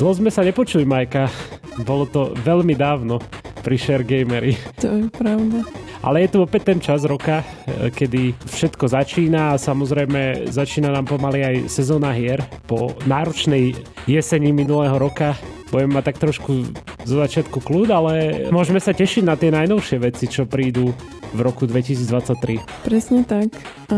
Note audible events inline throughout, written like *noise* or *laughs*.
Dlho sme sa nepočuli, Majka. Bolo to veľmi dávno pri Share Gamery. To je pravda. Ale je tu opäť ten čas roka, e, kedy všetko začína a samozrejme začína nám pomaly aj sezóna hier. Po náročnej jeseni minulého roka budeme mať tak trošku zo začiatku kľud, ale môžeme sa tešiť na tie najnovšie veci, čo prídu v roku 2023. Presne tak. A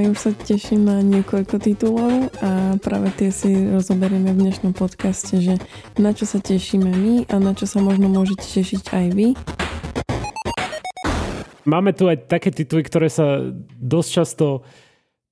ja už sa teším na niekoľko titulov a práve tie si rozoberieme v dnešnom podcaste, že na čo sa tešíme my a na čo sa možno môžete tešiť aj vy. Máme tu aj také tituly, ktoré sa dosť často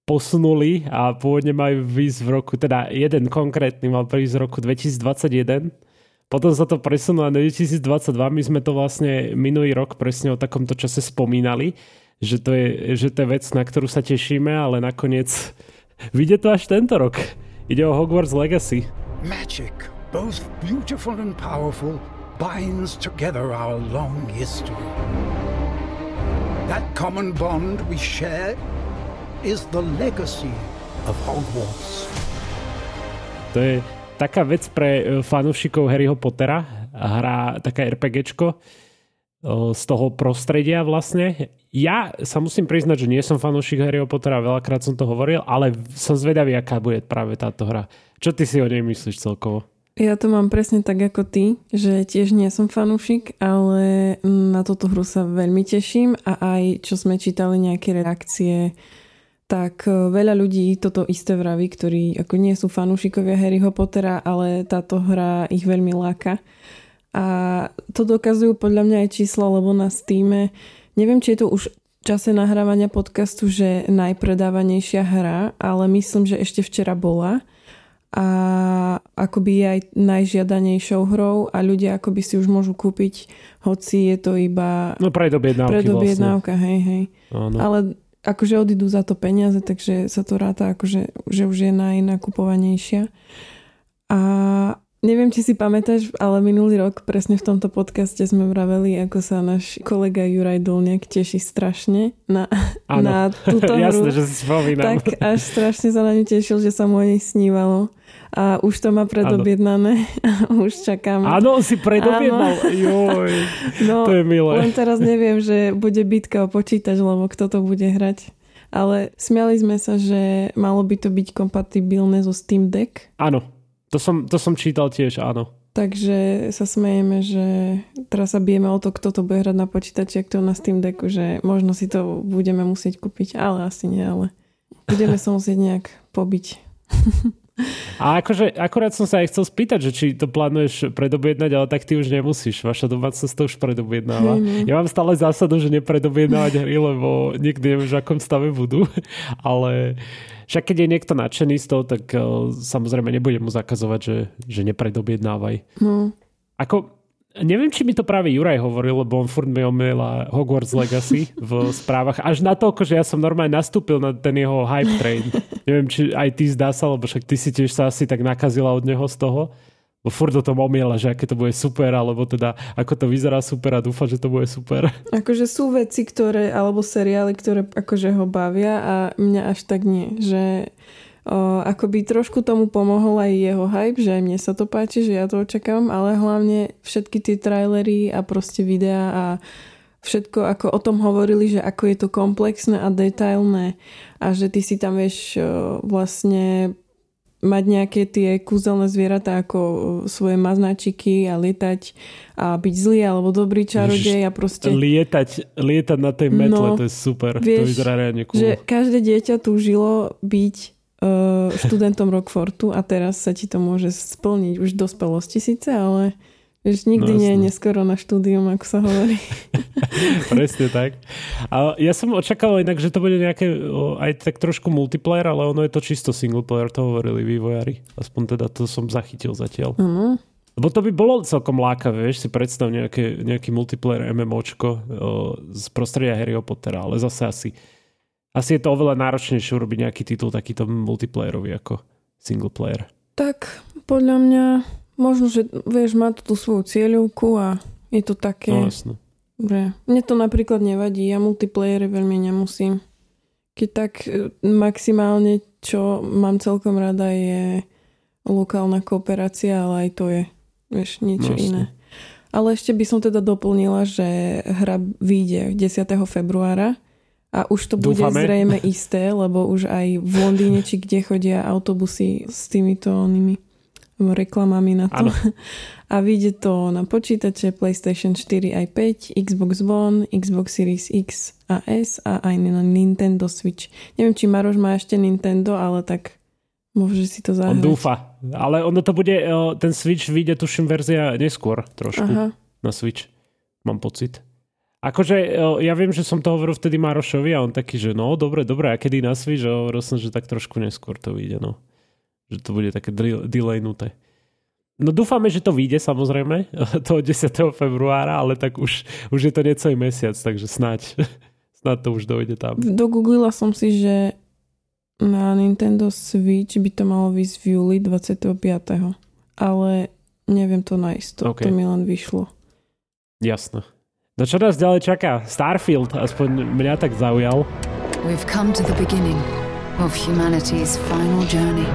posunuli a pôvodne majú výjsť v roku, teda jeden konkrétny mal prísť v roku 2021 potom sa to presunulo na 2022, my sme to vlastne minulý rok presne o takomto čase spomínali, že to je, že to je vec, na ktorú sa tešíme, ale nakoniec *laughs* vyjde to až tento rok. Ide o Hogwarts Legacy. Magic, both beautiful and powerful, binds together our long history. That common bond we share is the legacy of Hogwarts. To je taká vec pre e, fanúšikov Harryho Pottera, hra taká RPGčko e, z toho prostredia vlastne. Ja sa musím priznať, že nie som fanúšik Harryho Pottera, veľakrát som to hovoril, ale som zvedavý, aká bude práve táto hra. Čo ty si o nej myslíš celkovo? Ja to mám presne tak ako ty, že tiež nie som fanúšik, ale na túto hru sa veľmi teším a aj čo sme čítali nejaké reakcie tak e, veľa ľudí toto isté vraví, ktorí ako nie sú fanúšikovia Harryho Pottera, ale táto hra ich veľmi láka. A to dokazujú podľa mňa aj čísla, lebo na Steam, neviem, či je to už v čase nahrávania podcastu, že najpredávanejšia hra, ale myslím, že ešte včera bola a akoby je aj najžiadanejšou hrou a ľudia akoby si už môžu kúpiť, hoci je to iba... No predobjednávky predobjednávka, vlastne. hej, hej. Áno. Ale akože odídu za to peniaze, takže sa to ráta akože, že už je najnakupovanejšia. A neviem, či si pamätáš, ale minulý rok presne v tomto podcaste sme vraveli, ako sa náš kolega Juraj Dolniak teší strašne na, na túto *laughs* hru. Jasne, že si spomínam. Tak až strašne sa na ňu tešil, že sa mu o nej snívalo a už to má predobjednané a *laughs* už čakám. Áno, si predobjednal. Joj, no, to je milé. Len teraz neviem, že bude bitka o počítač, lebo kto to bude hrať. Ale smiali sme sa, že malo by to byť kompatibilné so Steam Deck. Áno, to som, to som čítal tiež, áno. Takže sa smejeme, že teraz sa bijeme o to, kto to bude hrať na počítači, kto na Steam Decku, že možno si to budeme musieť kúpiť, ale asi nie, ale budeme sa musieť nejak pobiť. A akože, akorát som sa aj chcel spýtať, že či to plánuješ predobjednať, ale tak ty už nemusíš. Vaša domácnosť to už predobjednáva. Mm-hmm. Ja mám stále zásadu, že nepredobjednávať hry, lebo nikdy neviem, v akom stave budú. Ale však keď je niekto nadšený z toho, tak uh, samozrejme nebudem mu zakazovať, že, že nepredobjednávaj. No. Ako, Neviem, či mi to práve Juraj hovoril, lebo on furt mi omiela Hogwarts Legacy v správach. Až na to, že ja som normálne nastúpil na ten jeho hype train. *laughs* Neviem, či aj ty zdá sa, lebo však ty si tiež sa asi tak nakazila od neho z toho. Bo furt o tom omiela, že aké to bude super, alebo teda ako to vyzerá super a dúfam, že to bude super. Akože sú veci, ktoré, alebo seriály, ktoré akože ho bavia a mňa až tak nie. Že o, akoby trošku tomu pomohol aj jeho hype, že aj mne sa to páči, že ja to očakávam, ale hlavne všetky tie trailery a proste videá a všetko, ako o tom hovorili, že ako je to komplexné a detailné a že ty si tam vieš vlastne mať nejaké tie kúzelné zvieratá ako svoje maznačiky a lietať a byť zlý alebo dobrý čarodej a proste... Lietať, lietať na tej metle, no, to je super. Vieš, to vyzerá reálne cool. že každé dieťa túžilo byť uh, študentom Rockfortu a teraz sa ti to môže splniť už v dospelosti síce, ale vieš, nikdy no, nie je neskoro na štúdium, ako sa hovorí. *laughs* Presne tak. A ja som očakával inak, že to bude nejaké aj tak trošku multiplayer, ale ono je to čisto single player, to hovorili vývojári. Aspoň teda to som zachytil zatiaľ. Uh-huh. Lebo to by bolo celkom lákavé, vieš, si predstav nejaké, nejaký multiplayer MMOčko o, z prostredia Harryho Pottera, ale zase asi asi je to oveľa náročnejšie urobiť nejaký titul takýto multiplayerový ako single player. Tak, podľa mňa možno, že vieš, má to tú svoju cieľovku a je to také... No, jasno. Že mne to napríklad nevadí, ja multiplayery veľmi nemusím. Keď tak e, maximálne, čo mám celkom rada je lokálna kooperácia, ale aj to je, vieš, niečo no, iné. Ale ešte by som teda doplnila, že hra vyjde 10. februára a už to bude Dúfame. zrejme isté, lebo už aj v Londýne, či kde chodia autobusy s týmito onými reklamami na to. Ano. *laughs* A vyjde to na počítače PlayStation 4 aj 5, Xbox One, Xbox Series X a S a aj na Nintendo Switch. Neviem, či Maroš má ešte Nintendo, ale tak môže si to zahrať. On dúfa. Ale ono to bude, ten Switch vyjde tuším verzia neskôr trošku Aha. na Switch. Mám pocit. Akože ja viem, že som to hovoril vtedy Marošovi a on taký, že no dobre, dobre, a kedy na Switch? A hovoril som, že tak trošku neskôr to vyjde, no že to bude také delaynuté. No dúfame, že to vyjde samozrejme *laughs* toho 10. februára, ale tak už, už je to necelý mesiac, takže snáď, *laughs* snáď to už dojde tam. Do Google som si, že na Nintendo Switch by to malo výsť v júli 25. Ale neviem to nájsť, to, okay. to mi len vyšlo. Jasné. No čo nás ďalej čaká? Starfield, aspoň mňa tak zaujal. We've come to the beginning of humanity's final journey.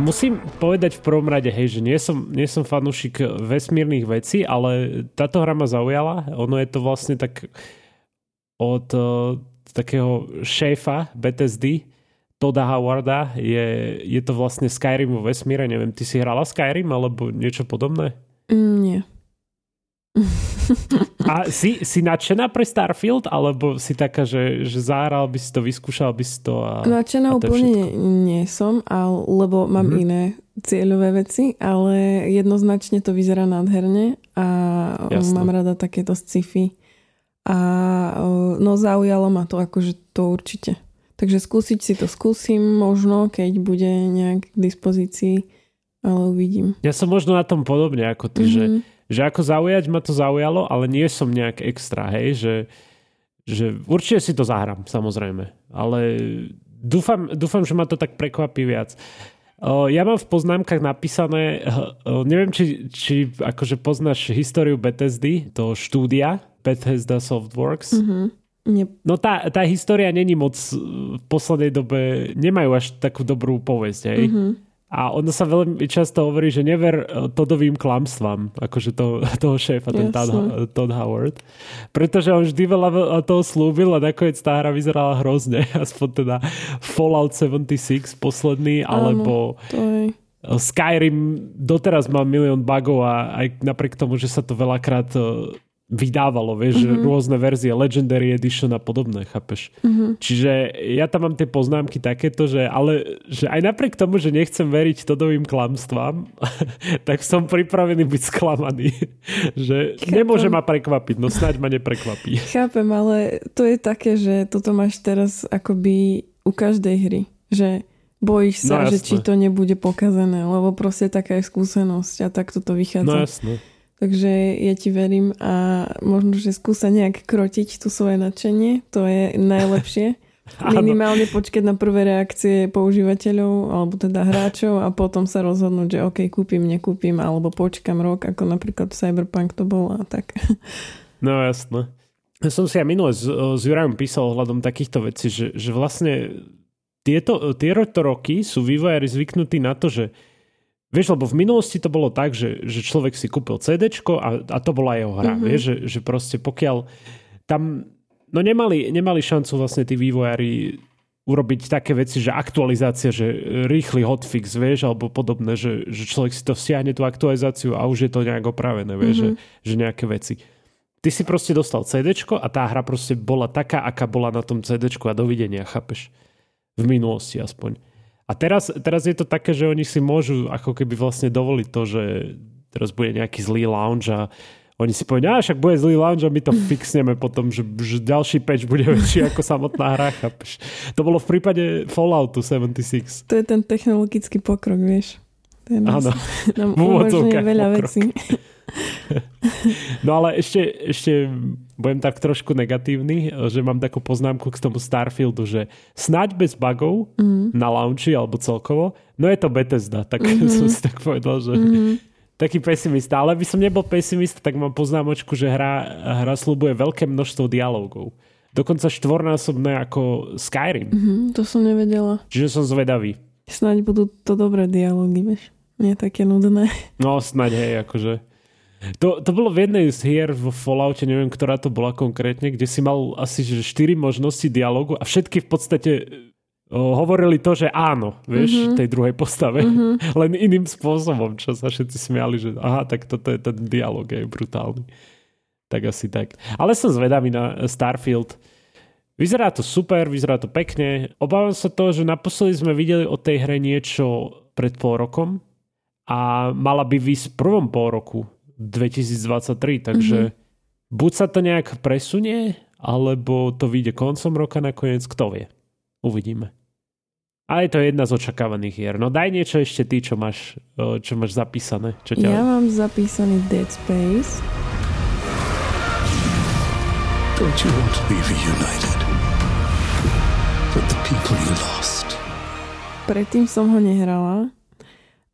Musím povedať v prvom rade, hej, že nie som, nie som fanúšik vesmírnych vecí, ale táto hra ma zaujala. Ono je to vlastne tak od uh, takého šéfa BTSD, Toda Howarda, je, je to vlastne Skyrim vo vesmíre. Neviem, ty si hrala Skyrim alebo niečo podobné? Mm, nie. A si, si nadšená pre Starfield, alebo si taká, že, že zahral by si to, vyskúšal by si to? A, nadšená a to úplne nie som, ale, lebo mám mm-hmm. iné cieľové veci, ale jednoznačne to vyzerá nádherne a Jasne. mám rada takéto sci-fi. A no zaujalo ma to, akože to určite. Takže skúsiť si to skúsim možno, keď bude nejak k dispozícii, ale uvidím. Ja som možno na tom podobne ako ty, mm-hmm. že že ako zaujať ma to zaujalo, ale nie som nejak extra, hej, že, že určite si to zahrám, samozrejme, ale dúfam, dúfam, že ma to tak prekvapí viac. Ja mám v poznámkach napísané, neviem, či, či akože poznáš históriu Bethesdy, to štúdia Bethesda Softworks. Mm-hmm. Nie. No tá, tá história není moc v poslednej dobe, nemajú až takú dobrú povesť, hej. Mm-hmm. A ono sa veľmi často hovorí, že never eh, Todovým klamstvám, akože to, *laughs* toho šéfa, ten Todd, Todd Howard. Pretože on vždy veľa toho slúbil a nakoniec tá hra vyzerala hrozne. *laughs* Aspoň teda Fallout 76 posledný, Áno, alebo je... Skyrim doteraz má milión bugov a aj napriek tomu, že sa to veľakrát eh, vydávalo, vieš, mm-hmm. rôzne verzie, Legendary Edition a podobné, chápeš? Mm-hmm. Čiže ja tam mám tie poznámky takéto, že ale že aj napriek tomu, že nechcem veriť Todovým klamstvám, *laughs* tak som pripravený byť sklamaný. *laughs* že Chápem. nemôže ma prekvapiť, no snáď ma neprekvapí. *laughs* Chápem, ale to je také, že toto máš teraz akoby u každej hry, že bojíš sa, no, že či to nebude pokazené, lebo proste taká je skúsenosť a tak toto vychádza. No jasne. Takže ja ti verím a možno, že skúsa nejak krotiť tu svoje nadšenie, to je najlepšie. *laughs* Minimálne počkať na prvé reakcie používateľov alebo teda hráčov a potom sa rozhodnúť, že OK, kúpim, nekúpim alebo počkam rok, ako napríklad Cyberpunk to bol a tak. *laughs* No jasno. Ja som si aj minule s, s Jurajom písal ohľadom takýchto vecí, že, že vlastne tieto, tieto roky sú vývojári zvyknutí na to, že Vieš, lebo v minulosti to bolo tak, že, že človek si kúpil CD a, a to bola jeho hra. Mm-hmm. Vieš, že, že proste pokiaľ tam... No nemali, nemali šancu vlastne tí vývojári urobiť také veci, že aktualizácia, že rýchly hotfix, vieš, alebo podobné, že, že človek si to stiahne tú aktualizáciu a už je to nejak opravené, vieš, mm-hmm. že, že nejaké veci. Ty si proste dostal CD a tá hra proste bola taká, aká bola na tom CD a dovidenia, chápeš? V minulosti aspoň. A teraz, teraz je to také, že oni si môžu ako keby vlastne dovoliť to, že teraz bude nejaký zlý lounge a oni si povedia, však bude zlý lounge a my to fixneme potom, že, že ďalší patch bude väčší ako samotná hra. Chápeš? To bolo v prípade Falloutu 76. To je ten technologický pokrok, vieš. To je nás, Áno, *laughs* nám umožňuje veľa pokrok. vecí. *laughs* No ale ešte, ešte budem tak trošku negatívny, že mám takú poznámku k tomu Starfieldu, že snáď bez bugov mm. na launchi alebo celkovo, no je to Bethesda, tak mm-hmm. *laughs* som si tak povedal, že mm-hmm. taký pesimista. Ale by som nebol pesimista, tak mám poznámočku, že hra, hra slúbuje veľké množstvo dialogov. dokonca štvornásobné ako Skyrim. Mm-hmm, to som nevedela. Čiže som zvedavý. Snáď budú to dobré dialógy, vieš. Nie také nudné. No, snáď hej, akože. To, to bolo v jednej z hier vo Falloute, neviem, ktorá to bola konkrétne, kde si mal asi že 4 možnosti dialogu a všetky v podstate o, hovorili to, že áno, vieš, mm-hmm. tej druhej postave. Mm-hmm. *laughs* Len iným spôsobom, čo sa všetci smiali, že aha, tak toto je ten dialog, je brutálny. Tak asi tak. Ale som zvedavý na Starfield. Vyzerá to super, vyzerá to pekne. Obávam sa toho, že naposledy sme videli o tej hre niečo pred pol rokom a mala by vysť v prvom pol roku 2023, takže mm-hmm. buď sa to nejak presunie, alebo to vyjde koncom roka nakoniec, kto vie. Uvidíme. Ale je to jedna z očakávaných hier. No daj niečo ešte ty, čo máš, čo máš zapísané. Čo ťa... Ja mám zapísaný Dead Space. Don't you want to be reunited with the people you lost? Predtým som ho nehrala,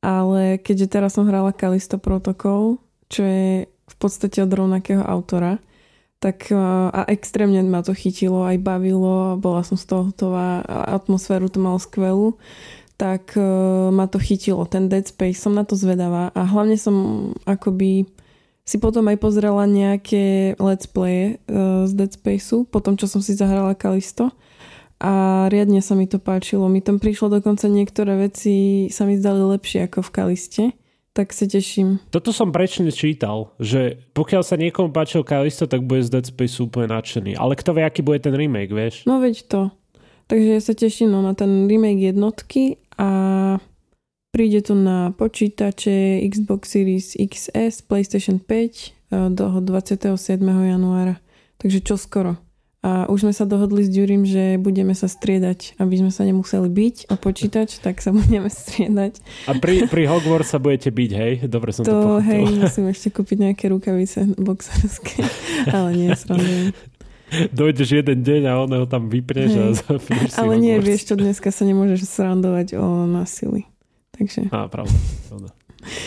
ale keďže teraz som hrala Kalisto Protocol, čo je v podstate od rovnakého autora. Tak e, a extrémne ma to chytilo, aj bavilo, bola som z toho hotová, atmosféru to malo skvelú, tak uh, ma to chytilo, ten Dead Space, som na to zvedavá a hlavne som akoby si potom aj pozrela nejaké let's play uh, z Dead Spaceu, potom čo som si zahrala Kalisto a riadne sa mi to páčilo. Mi tam prišlo dokonca niektoré veci sa mi zdali lepšie ako v Kaliste tak sa teším. Toto som prečne čítal, že pokiaľ sa niekomu páčil Kalisto, tak bude z Dead Space úplne nadšený. Ale kto vie, aký bude ten remake, vieš? No veď to. Takže ja sa teším no, na ten remake jednotky a príde to na počítače Xbox Series XS, PlayStation 5 eh, do 27. januára. Takže čo skoro. A už sme sa dohodli s Ďurím, že budeme sa striedať, aby sme sa nemuseli byť o počítač, tak sa *laughs* budeme striedať. A pri, pri Hogwarts sa budete byť, hej? Dobre som to, to pochopil. hej, *laughs* musím ešte kúpiť nejaké rukavice boxerské, ale nie, srandujem. Dojdeš jeden deň a on ho tam vypneš hej. *laughs* a si Ale nie, vieš čo, dneska sa nemôžeš srandovať o násili. Takže... Á, pravda, pravda.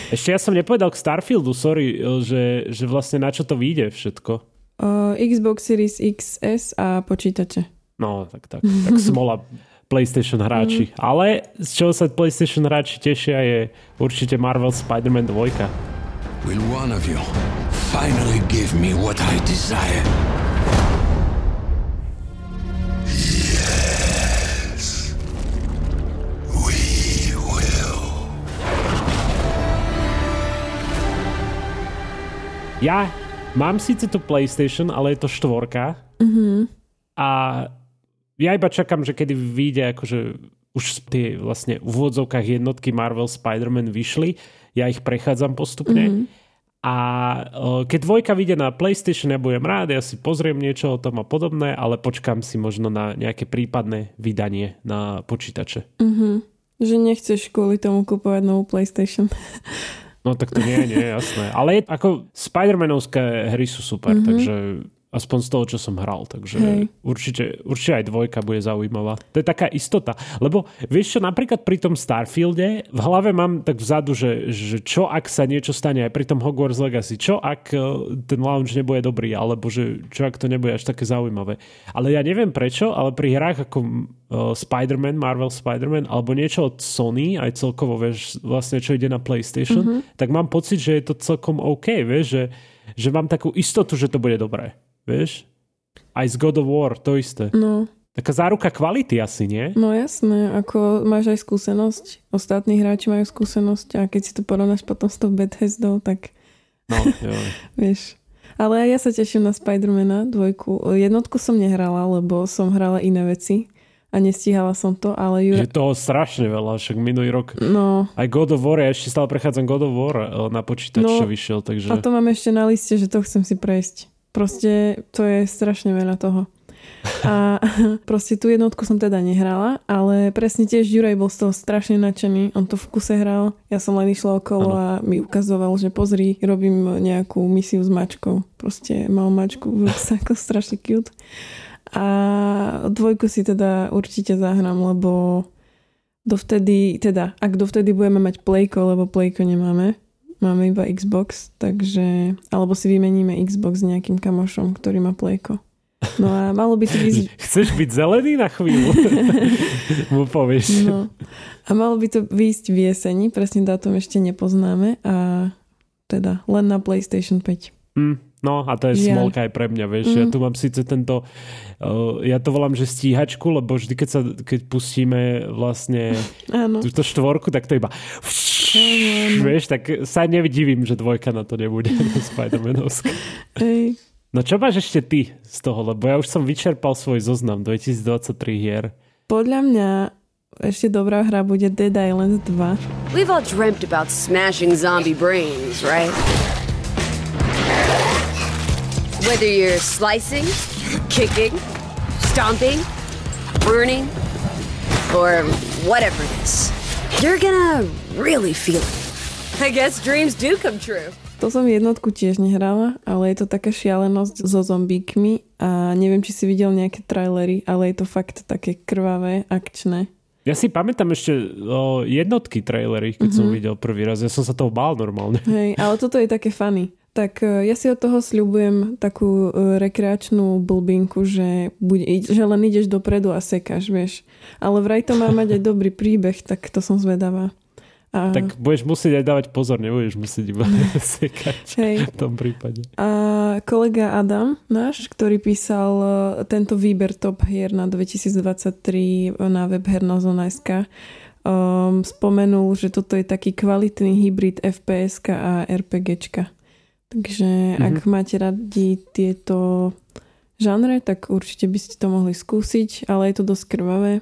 Ešte ja som nepovedal k Starfieldu, sorry, že, že vlastne na čo to vyjde všetko. Uh, Xbox Series XS a počítače. No, tak, tak, *laughs* tak smola PlayStation hráči. Mm. Ale z čoho sa PlayStation hráči tešia je určite Marvel Spider-Man 2. Will one of you finally give me what I desire? Yes. We will. Ja Mám síce tu PlayStation, ale je to štvorka. Mm-hmm. A ja iba čakám, že kedy vyjde akože už tie vlastne v úvodzovkách jednotky Marvel Spider-Man vyšli. Ja ich prechádzam postupne. Mm-hmm. A keď dvojka vyjde na PlayStation, ja budem rád, ja si pozriem niečo o tom a podobné, ale počkám si možno na nejaké prípadné vydanie na počítače. Mm-hmm. Že nechceš kvôli tomu kupovať novú PlayStation. *laughs* No tak to nie, nie, jasné. Ale je, ako Spider-Manovské hry sú super, mm-hmm. takže aspoň z toho, čo som hral. Takže Hej. určite, určite aj dvojka bude zaujímavá. To je taká istota. Lebo vieš čo, napríklad pri tom Starfielde v hlave mám tak vzadu, že, že čo ak sa niečo stane aj pri tom Hogwarts Legacy, čo ak e, ten launch nebude dobrý, alebo že čo ak to nebude až také zaujímavé. Ale ja neviem prečo, ale pri hrách ako uh, Spider-Man, Marvel Spider-Man, alebo niečo od Sony, aj celkovo, vieš, vlastne čo ide na PlayStation, mm-hmm. tak mám pocit, že je to celkom OK, vieš, že, že mám takú istotu, že to bude dobré. Vieš? Aj z God of War, to isté. No. Taká záruka kvality asi, nie? No jasné, ako máš aj skúsenosť, ostatní hráči majú skúsenosť a keď si to porovnáš potom s tou Bethesdou, tak no, *laughs* jo. vieš. Ale ja sa teším na Spidermana dvojku. Jednotku som nehrala, lebo som hrala iné veci a nestíhala som to, ale Jura... Je toho strašne veľa, však minulý rok no. aj God of War, ja ešte stále prechádzam God of War eh, na počítač, no, čo vyšiel, takže... A to mám ešte na liste, že to chcem si prejsť. Proste to je strašne veľa toho. A *laughs* proste tú jednotku som teda nehrala, ale presne tiež Juraj bol z toho strašne nadšený. On to v kuse hral, ja som len išla okolo ano. a mi ukazoval, že pozri, robím nejakú misiu s mačkou. Proste mal mačku v *laughs* ako strašne cute. A dvojku si teda určite zahrám, lebo dovtedy, teda, ak dovtedy budeme mať Playko, lebo Playko nemáme, Máme iba Xbox, takže... Alebo si vymeníme Xbox s nejakým kamošom, ktorý má Playko. No a malo by to byť... *laughs* Chceš byť zelený na chvíľu? *laughs* Mu povieš. No. A malo by to výjsť v jeseni, presne dátum ešte nepoznáme a teda len na PlayStation 5. Mm, no a to je ja. smolka aj pre mňa, vieš. Mm. Ja tu mám síce tento, uh, ja to volám, že stíhačku, lebo vždy, keď, sa, keď pustíme vlastne túto štvorku, tak to iba Áno. Vieš, tak sa nevidím, že dvojka na to nebude *laughs* Spider-Manovská. No čo máš ešte ty z toho, lebo ja už som vyčerpal svoj zoznam 2023 hier. Podľa mňa ešte dobrá hra bude Dead Island 2. We've all dreamt about smashing zombie brains, right? Whether you're slicing, kicking, stomping, burning, or whatever it is, you're gonna really feel it. I guess dreams do come true. To som jednotku tiež nehrala, ale je to taká šialenosť so zombíkmi a neviem, či si videl nejaké trailery, ale je to fakt také krvavé, akčné. Ja si pamätám ešte o jednotky trailery, keď mm-hmm. som mhm. videl prvý raz. Ja som sa toho bál normálne. Hej, ale toto je také funny. Tak e, ja si od toho sľubujem takú e, rekreačnú blbinku, že, buď, že len ideš dopredu a sekáš, vieš. Ale vraj to má *laughs* mať aj dobrý príbeh, tak to som zvedavá. A... Tak budeš musieť aj dávať pozor, nebudeš musieť iba *laughs* sekať Hej. v tom prípade. A kolega Adam náš, ktorý písal e, tento výber top hier na 2023 na web hernozona.sk um, spomenul, že toto je taký kvalitný hybrid FPS a RPGčka. Takže mm-hmm. ak máte radi tieto žánre, tak určite by ste to mohli skúsiť, ale je to dosť krvavé.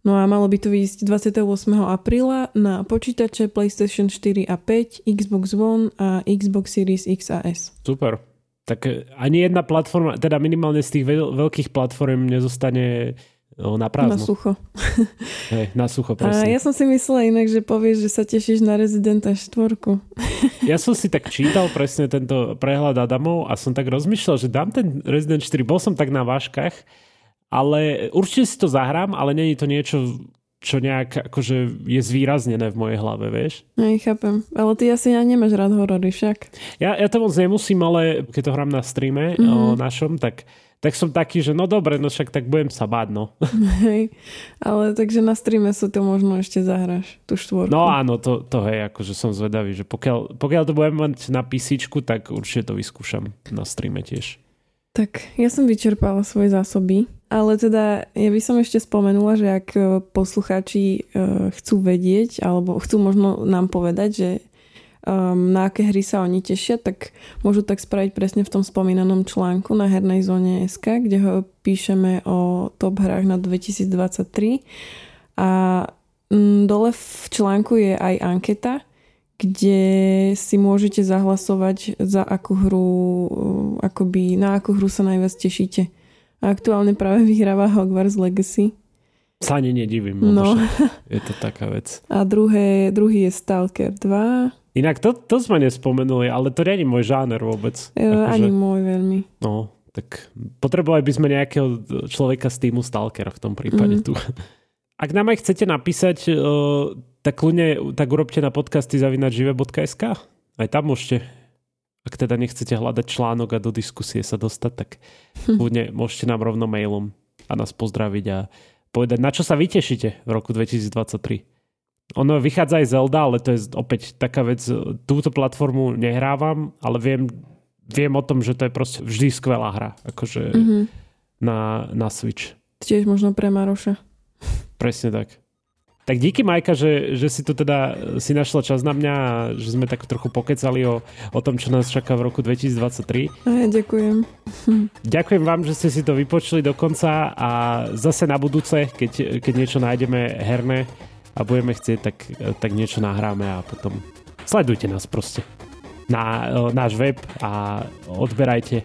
No a malo by to výjsť 28. apríla na počítače PlayStation 4 a 5, Xbox One a Xbox Series X a S. Super. Tak e, ani jedna platforma, teda minimálne z tých veľ- veľkých platform nezostane na prázdno. Na sucho. *laughs* Hej, na sucho, presne. A ja som si myslela inak, že povieš, že sa tešíš na Residenta 4. *laughs* ja som si tak čítal presne tento prehľad Adamov a som tak rozmýšľal, že dám ten Resident 4. Bol som tak na váškach, ale určite si to zahrám, ale není to niečo, čo nejak akože je zvýraznené v mojej hlave, vieš? Nej, chápem. Ale ty asi ja nemáš rád horory však. Ja, ja to moc nemusím, ale keď to hrám na streame mm-hmm. o našom, tak tak som taký, že no dobre, no však tak budem sa báť, no. *laughs* Hej, ale takže na streame sa to možno ešte zahráš, tú štvorku. No áno, to, to hej, akože som zvedavý, že pokiaľ, pokiaľ to budem mať na písičku, tak určite to vyskúšam na streame tiež. Tak ja som vyčerpala svoje zásoby ale teda ja by som ešte spomenula, že ak poslucháči e, chcú vedieť alebo chcú možno nám povedať, že um, na aké hry sa oni tešia, tak môžu tak spraviť presne v tom spomínanom článku na hernej zóne SK, kde ho píšeme o top hrách na 2023 a mm, dole v článku je aj anketa, kde si môžete zahlasovať za akú hru, e, akoby, na akú hru sa najviac tešíte. A aktuálne práve *laughs* vyhráva Hogwarts Legacy. Sa ani nedivím, no. *laughs* je to taká vec. A druhé, druhý je Stalker 2. Inak to, to sme nespomenuli, ale to nie je môj žáner vôbec. E, ani že... môj veľmi. No, tak potrebovali by sme nejakého človeka z týmu Stalker v tom prípade mm. tu. Ak nám aj chcete napísať, uh, tak kľudne tak urobte na podcasty zavinačive.sk. Aj tam môžete ak teda nechcete hľadať článok a do diskusie sa dostať, tak kľudne môžete nám rovno mailom a nás pozdraviť a povedať, na čo sa vytešíte v roku 2023. Ono vychádza aj Zelda, ale to je opäť taká vec, túto platformu nehrávam, ale viem, viem o tom, že to je proste vždy skvelá hra, akože mm-hmm. na, na Switch. Tiež možno pre Maroša. Presne tak. Tak díky Majka, že, že si tu teda si našla čas na mňa a že sme tak trochu pokecali o, o tom, čo nás čaká v roku 2023. Ja, ďakujem. Ďakujem vám, že ste si to vypočuli do konca a zase na budúce, keď, keď niečo nájdeme herné a budeme chcieť, tak, tak niečo nahráme a potom sledujte nás proste na náš web a odberajte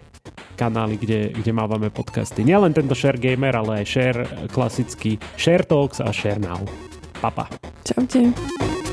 kanály, kde, kde mávame podcasty. Nielen tento Share Gamer, ale aj Share klasický Share Talks a Share Now. Papa. Čaute.